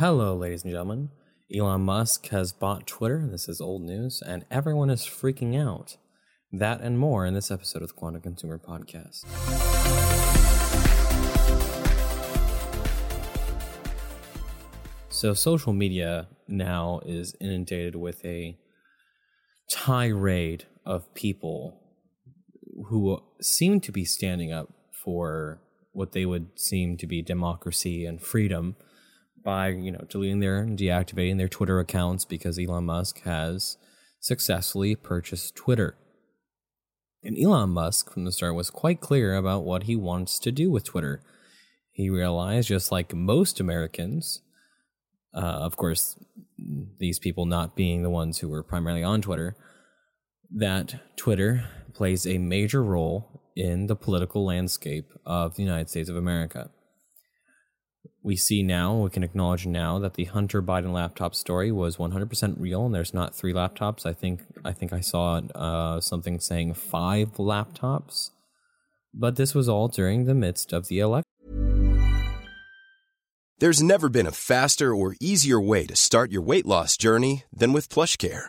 Hello, ladies and gentlemen. Elon Musk has bought Twitter. This is old news, and everyone is freaking out. That and more in this episode of the Quantum Consumer Podcast. So, social media now is inundated with a tirade of people who seem to be standing up for what they would seem to be democracy and freedom by, you know, deleting their and deactivating their Twitter accounts because Elon Musk has successfully purchased Twitter. And Elon Musk, from the start, was quite clear about what he wants to do with Twitter. He realized, just like most Americans, uh, of course, these people not being the ones who were primarily on Twitter, that Twitter plays a major role in the political landscape of the United States of America. We see now, we can acknowledge now that the Hunter Biden laptop story was 100% real, and there's not three laptops. I think I think I saw uh, something saying five laptops, but this was all during the midst of the election. There's never been a faster or easier way to start your weight loss journey than with PlushCare.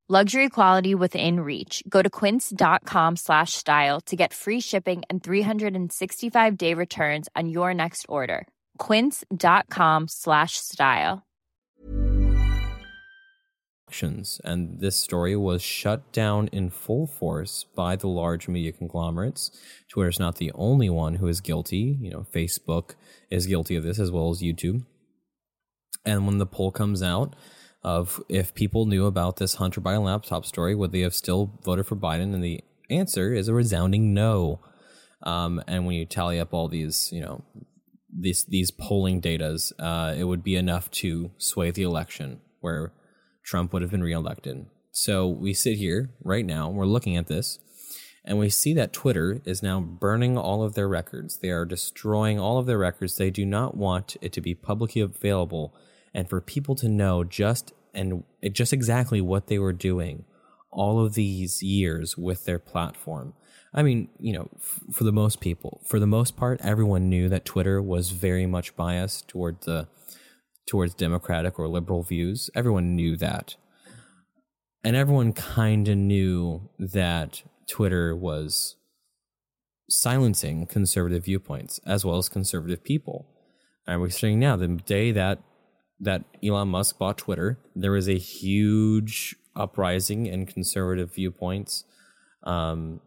Luxury quality within reach. Go to quince.com slash style to get free shipping and 365 day returns on your next order. Quince.com slash style. And this story was shut down in full force by the large media conglomerates. Twitter is not the only one who is guilty. You know, Facebook is guilty of this as well as YouTube. And when the poll comes out, of if people knew about this Hunter Biden laptop story, would they have still voted for Biden? And the answer is a resounding no. Um, and when you tally up all these, you know, these these polling datas, uh, it would be enough to sway the election where Trump would have been reelected. So we sit here right now, we're looking at this, and we see that Twitter is now burning all of their records. They are destroying all of their records. They do not want it to be publicly available and for people to know just and just exactly what they were doing all of these years with their platform. I mean, you know, f- for the most people, for the most part, everyone knew that Twitter was very much biased toward the towards democratic or liberal views. Everyone knew that. And everyone kind of knew that Twitter was silencing conservative viewpoints as well as conservative people. And we're seeing now the day that that Elon Musk bought Twitter, there was a huge uprising in conservative viewpoints. Um,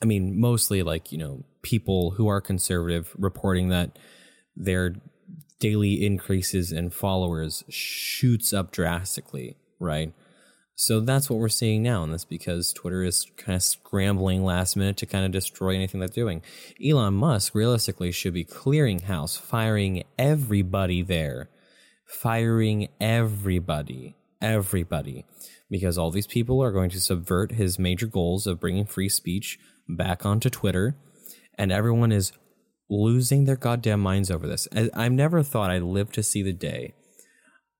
I mean, mostly like, you know, people who are conservative reporting that their daily increases in followers shoots up drastically, right? So that's what we're seeing now, and that's because Twitter is kind of scrambling last minute to kind of destroy anything they're doing. Elon Musk realistically should be clearing house, firing everybody there firing everybody, everybody, because all these people are going to subvert his major goals of bringing free speech back onto Twitter, and everyone is losing their goddamn minds over this. I've never thought I'd live to see the day.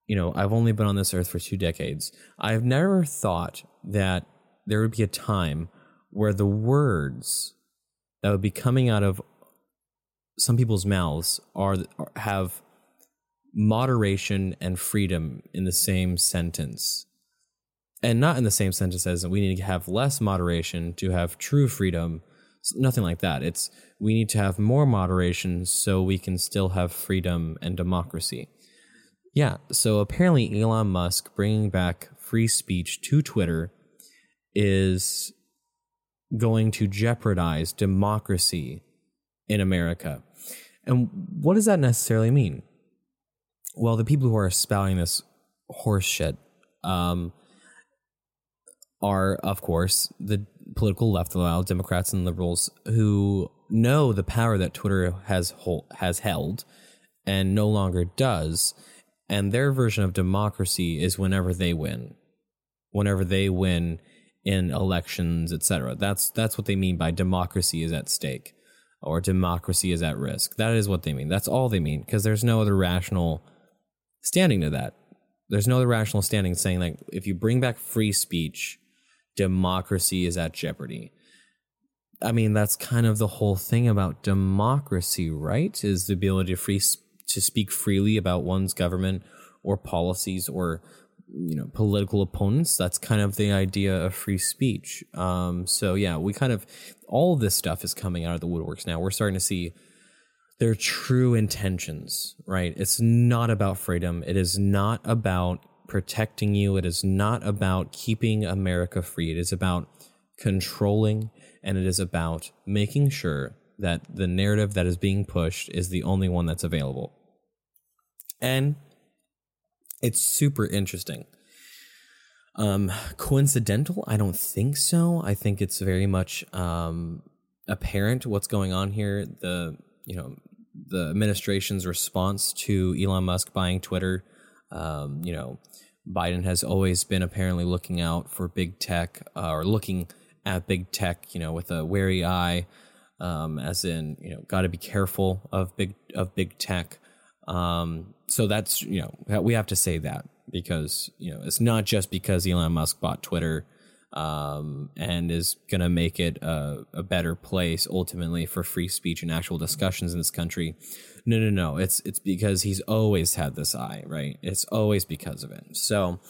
You know, I've only been on this earth for two decades. I've never thought that there would be a time where the words that would be coming out of some people's mouths are have moderation and freedom in the same sentence. And not in the same sentence as we need to have less moderation to have true freedom nothing like that. It's we need to have more moderation so we can still have freedom and democracy. Yeah so apparently elon musk bringing back free speech to twitter is going to jeopardize democracy in america. And what does that necessarily mean well, the people who are spouting this horse shit um, are, of course, the political left, the Democrats and liberals who know the power that Twitter has hold, has held and no longer does. And their version of democracy is whenever they win, whenever they win in elections, etc. That's that's what they mean by democracy is at stake or democracy is at risk. That is what they mean. That's all they mean because there's no other rational standing to that. There's no other rational standing saying like if you bring back free speech, democracy is at jeopardy. I mean, that's kind of the whole thing about democracy, right? Is the ability to free to speak freely about one's government or policies or you know political opponents. That's kind of the idea of free speech. Um, so yeah, we kind of all of this stuff is coming out of the woodworks now. We're starting to see their true intentions, right? It's not about freedom. It is not about protecting you. It is not about keeping America free. It is about controlling and it is about making sure that the narrative that is being pushed is the only one that's available. And it's super interesting. Um, coincidental? I don't think so. I think it's very much um, apparent what's going on here. The you know the administration's response to Elon Musk buying Twitter. Um, you know, Biden has always been apparently looking out for big tech uh, or looking at big tech, you know, with a wary eye, um, as in, you know, got to be careful of big of big tech. Um, so that's you know we have to say that because you know it's not just because Elon Musk bought Twitter um, and is going to make it a, a, better place ultimately for free speech and actual discussions in this country. No, no, no. It's it's because he's always had this eye, right? It's always because of it. So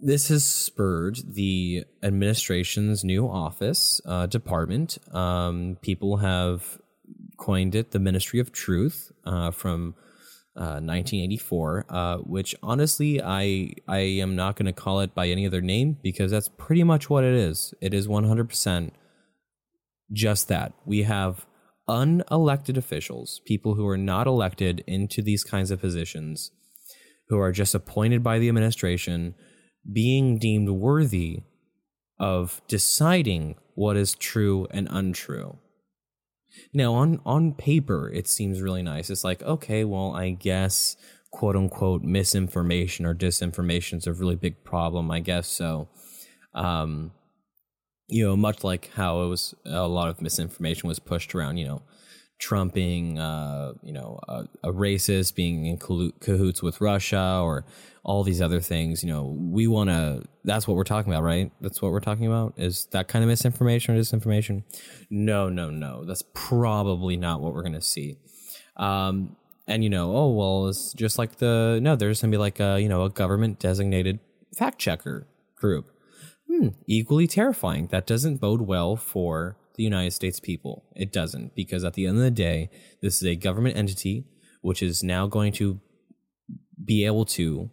this has spurred the administration's new office uh, department. Um, people have coined it the Ministry of Truth uh, from 1984, uh, uh, which honestly I I am not going to call it by any other name because that's pretty much what it is. It is 100% just that. We have unelected officials, people who are not elected into these kinds of positions, who are just appointed by the administration, being deemed worthy of deciding what is true and untrue. Now, on on paper, it seems really nice. It's like, okay, well, I guess quote unquote misinformation or disinformation is a really big problem. I guess so. Um, you know, much like how it was a lot of misinformation was pushed around, you know, Trump being, uh, you know, a, a, racist, being in cahoots with Russia, or all these other things. You know, we want to. That's what we're talking about, right? That's what we're talking about. Is that kind of misinformation or disinformation? No, no, no. That's probably not what we're going to see. Um, and you know, oh well, it's just like the no. There's going to be like a you know a government designated fact checker group. Hmm, equally terrifying. That doesn't bode well for the United States people. It doesn't, because at the end of the day, this is a government entity which is now going to be able to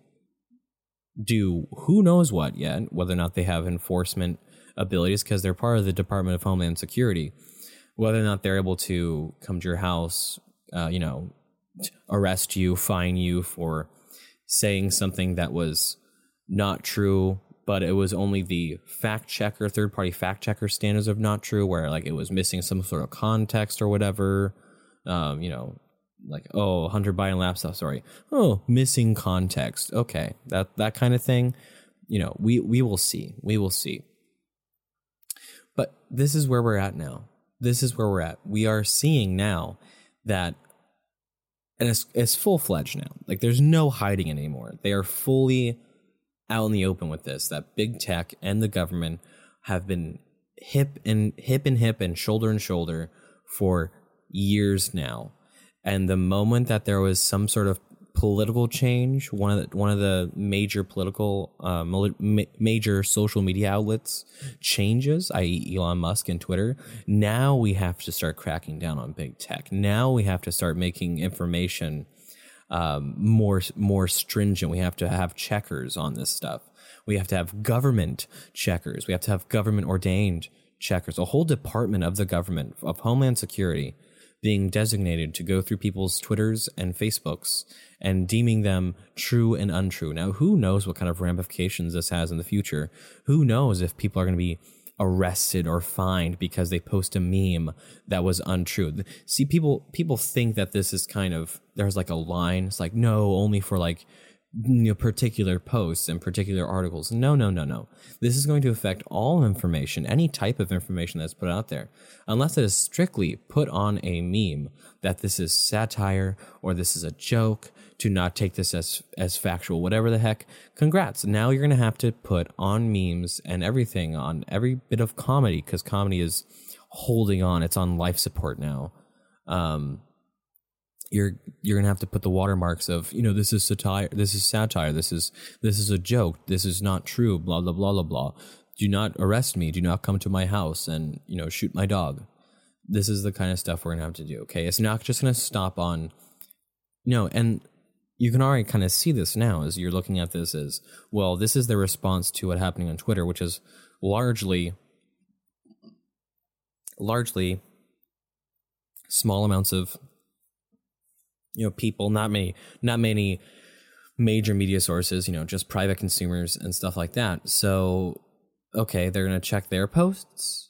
do who knows what yet, whether or not they have enforcement abilities, because they're part of the Department of Homeland Security, whether or not they're able to come to your house, uh, you know, arrest you, fine you for saying something that was not true but it was only the fact checker, third party fact checker standards of not true, where like it was missing some sort of context or whatever. Um, you know, like oh, Hunter Biden laptop, sorry. Oh, missing context. Okay, that that kind of thing. You know, we we will see. We will see. But this is where we're at now. This is where we're at. We are seeing now that and it's it's full fledged now. Like there's no hiding anymore. They are fully out in the open with this that big tech and the government have been hip and hip and hip and shoulder and shoulder for years now. And the moment that there was some sort of political change, one of the, one of the major political, uh, major social media outlets changes, i.e., Elon Musk and Twitter. Now we have to start cracking down on big tech. Now we have to start making information um, more more stringent. We have to have checkers on this stuff. We have to have government checkers. We have to have government ordained checkers. A whole department of the government of Homeland Security being designated to go through people's Twitters and Facebooks and deeming them true and untrue. Now, who knows what kind of ramifications this has in the future? Who knows if people are going to be arrested or fined because they post a meme that was untrue. See, people people think that this is kind of there's like a line. It's like no, only for like you know, particular posts and particular articles. No, no, no, no. This is going to affect all information, any type of information that's put out there, unless it is strictly put on a meme that this is satire or this is a joke. To not take this as as factual, whatever the heck. Congrats! Now you're gonna have to put on memes and everything on every bit of comedy because comedy is holding on. It's on life support now. Um, you're you're gonna have to put the watermarks of you know this is satire this is satire this is this is a joke this is not true blah blah blah blah blah do not arrest me do not come to my house and you know shoot my dog this is the kind of stuff we're gonna have to do okay it's not just gonna stop on you know and you can already kind of see this now as you're looking at this as well this is the response to what happening on twitter which is largely largely small amounts of you know people not many not many major media sources you know just private consumers and stuff like that. So okay they're going to check their posts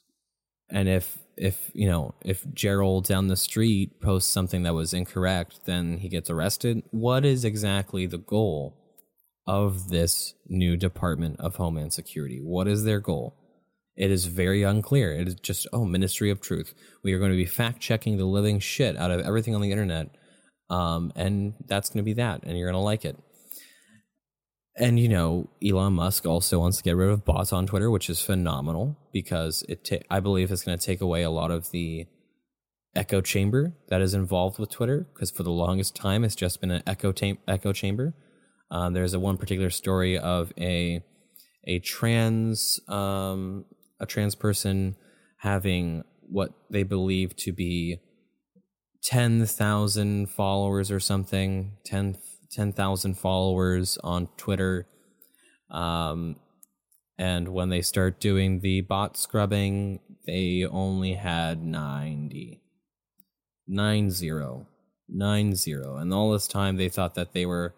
and if if you know if gerald down the street posts something that was incorrect then he gets arrested. What is exactly the goal of this new department of homeland security? What is their goal? It is very unclear. It is just oh ministry of truth. We are going to be fact checking the living shit out of everything on the internet um, and that's going to be that, and you're going to like it. And you know, Elon Musk also wants to get rid of bots on Twitter, which is phenomenal because it ta- I believe it's going to take away a lot of the echo chamber that is involved with Twitter because for the longest time it's just been an echo tam- echo chamber. Um, there's a one particular story of a a trans um, a trans person having what they believe to be 10,000 followers or something, 10 10,000 followers on Twitter. Um, and when they start doing the bot scrubbing, they only had 90. 90. 90. And all this time they thought that they were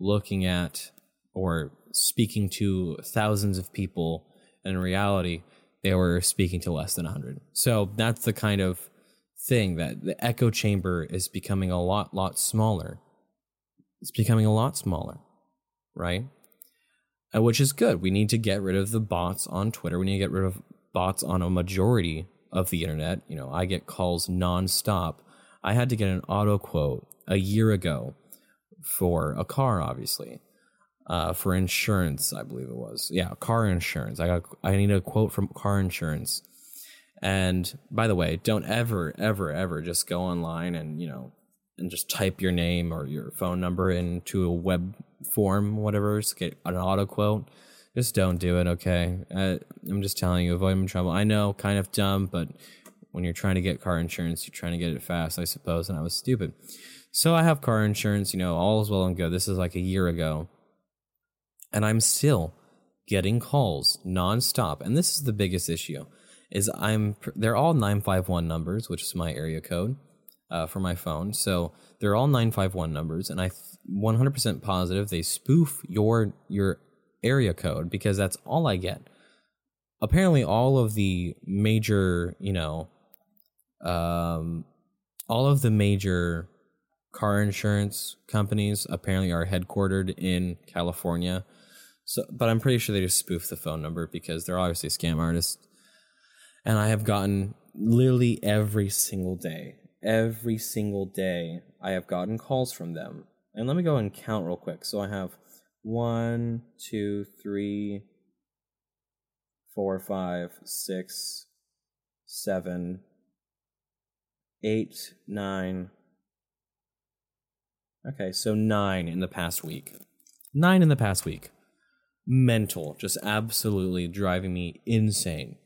looking at or speaking to thousands of people. In reality, they were speaking to less than 100. So that's the kind of thing that the echo chamber is becoming a lot, lot smaller. It's becoming a lot smaller, right? Uh, which is good. We need to get rid of the bots on Twitter. We need to get rid of bots on a majority of the internet. You know, I get calls nonstop. I had to get an auto quote a year ago for a car, obviously, uh, for insurance. I believe it was, yeah, car insurance. I got I need a quote from car insurance and by the way, don't ever, ever, ever just go online and, you know, and just type your name or your phone number into a web form, whatever, to get an auto quote. Just don't do it, okay? Uh, I'm just telling you, avoid trouble. I know, kind of dumb, but when you're trying to get car insurance, you're trying to get it fast, I suppose, and I was stupid. So I have car insurance, you know, all is well and good. This is like a year ago. And I'm still getting calls nonstop. And this is the biggest issue is I'm they're all 951 numbers, which is my area code uh, for my phone. So they're all 951 numbers, and I 100% positive they spoof your your area code because that's all I get. Apparently, all of the major, you know, um, all of the major car insurance companies apparently are headquartered in California. So, but I'm pretty sure they just spoof the phone number because they're obviously scam artists and I have gotten literally every single day, every single day, I have gotten calls from them. And let me go and count real quick. So I have one, two, three, four, five, six, seven, eight, nine. Okay, so nine in the past week. Nine in the past week. Mental, just absolutely driving me insane.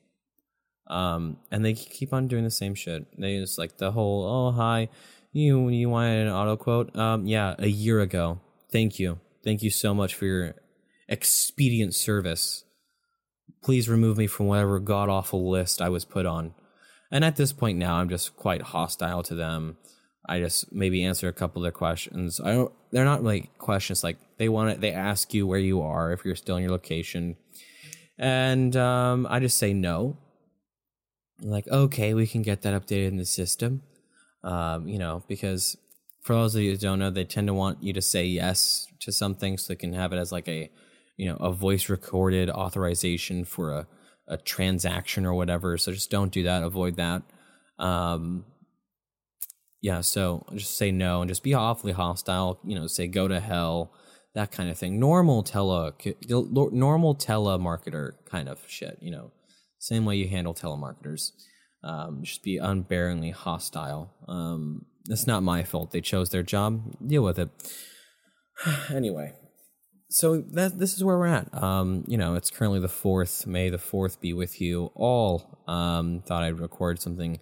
Um, and they keep on doing the same shit. They just like the whole, oh hi, you you wanted an auto quote? Um, yeah, a year ago. Thank you, thank you so much for your expedient service. Please remove me from whatever god awful list I was put on. And at this point now, I'm just quite hostile to them. I just maybe answer a couple of their questions. I don't. They're not like questions like they want it. They ask you where you are if you're still in your location, and um, I just say no like, okay, we can get that updated in the system. Um, you know, because for those of you who don't know, they tend to want you to say yes to something so they can have it as like a, you know, a voice recorded authorization for a, a transaction or whatever. So just don't do that. Avoid that. Um, yeah, so just say no and just be awfully hostile. You know, say go to hell, that kind of thing. Normal tele, normal telemarketer kind of shit. You know, same way you handle telemarketers. Um, just be unbearingly hostile. Um, it's not my fault. They chose their job. Deal with it. anyway, so that this is where we're at. Um, you know, it's currently the fourth. May the fourth be with you all. Um, thought I'd record something.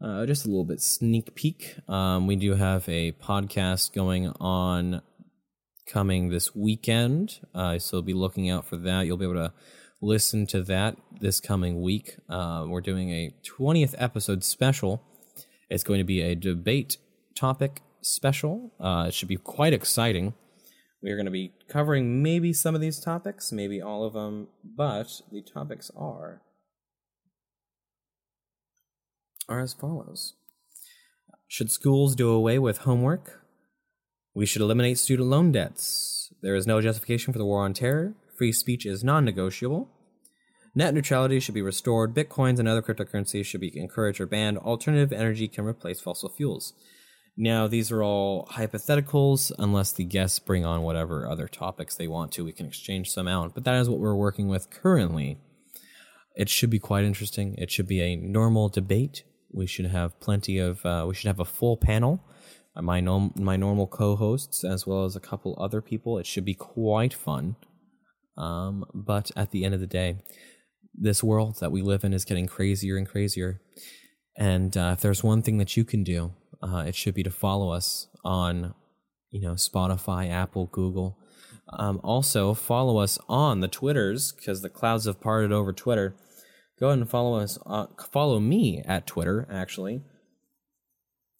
Uh, just a little bit sneak peek. Um, we do have a podcast going on coming this weekend, uh, so be looking out for that. You'll be able to listen to that this coming week. Uh, we're doing a 20th episode special. It's going to be a debate topic special. Uh, it should be quite exciting. We're going to be covering maybe some of these topics, maybe all of them, but the topics are are as follows. Should schools do away with homework? We should eliminate student loan debts. There is no justification for the war on terror. Free speech is non negotiable. Net neutrality should be restored. Bitcoins and other cryptocurrencies should be encouraged or banned. Alternative energy can replace fossil fuels. Now, these are all hypotheticals unless the guests bring on whatever other topics they want to. We can exchange some out, but that is what we're working with currently. It should be quite interesting. It should be a normal debate. We should have plenty of, uh, we should have a full panel. My, nom- my normal co hosts, as well as a couple other people. It should be quite fun. Um, but at the end of the day, this world that we live in is getting crazier and crazier. And uh, if there's one thing that you can do, uh, it should be to follow us on, you know, Spotify, Apple, Google. Um, also, follow us on the Twitters because the clouds have parted over Twitter. Go ahead and follow us. Uh, follow me at Twitter. Actually,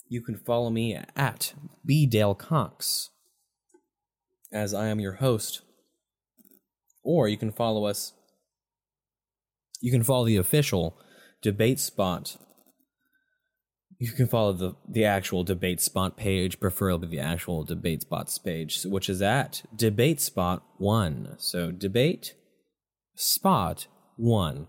you can follow me at B Dale Cox, as I am your host. Or you can follow us you can follow the official debate spot. You can follow the, the actual debate spot page, preferably the actual debate spots page, which is at debate spot one. So debate spot one.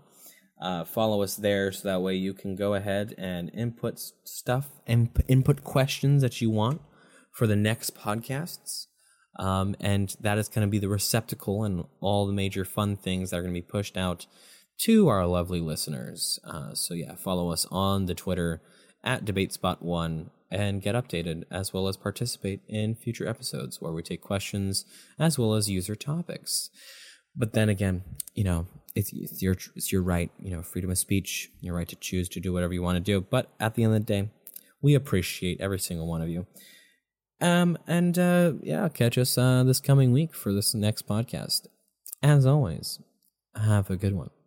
Uh, follow us there so that way you can go ahead and input stuff and input questions that you want for the next podcasts. Um, and that is going to be the receptacle and all the major fun things that are going to be pushed out to our lovely listeners. Uh, so yeah, follow us on the Twitter at DebateSpot1 and get updated as well as participate in future episodes where we take questions as well as user topics. But then again, you know, it's, it's your it's your right, you know, freedom of speech, your right to choose to do whatever you want to do. But at the end of the day, we appreciate every single one of you. Um, and uh, yeah, catch us uh, this coming week for this next podcast. As always, have a good one.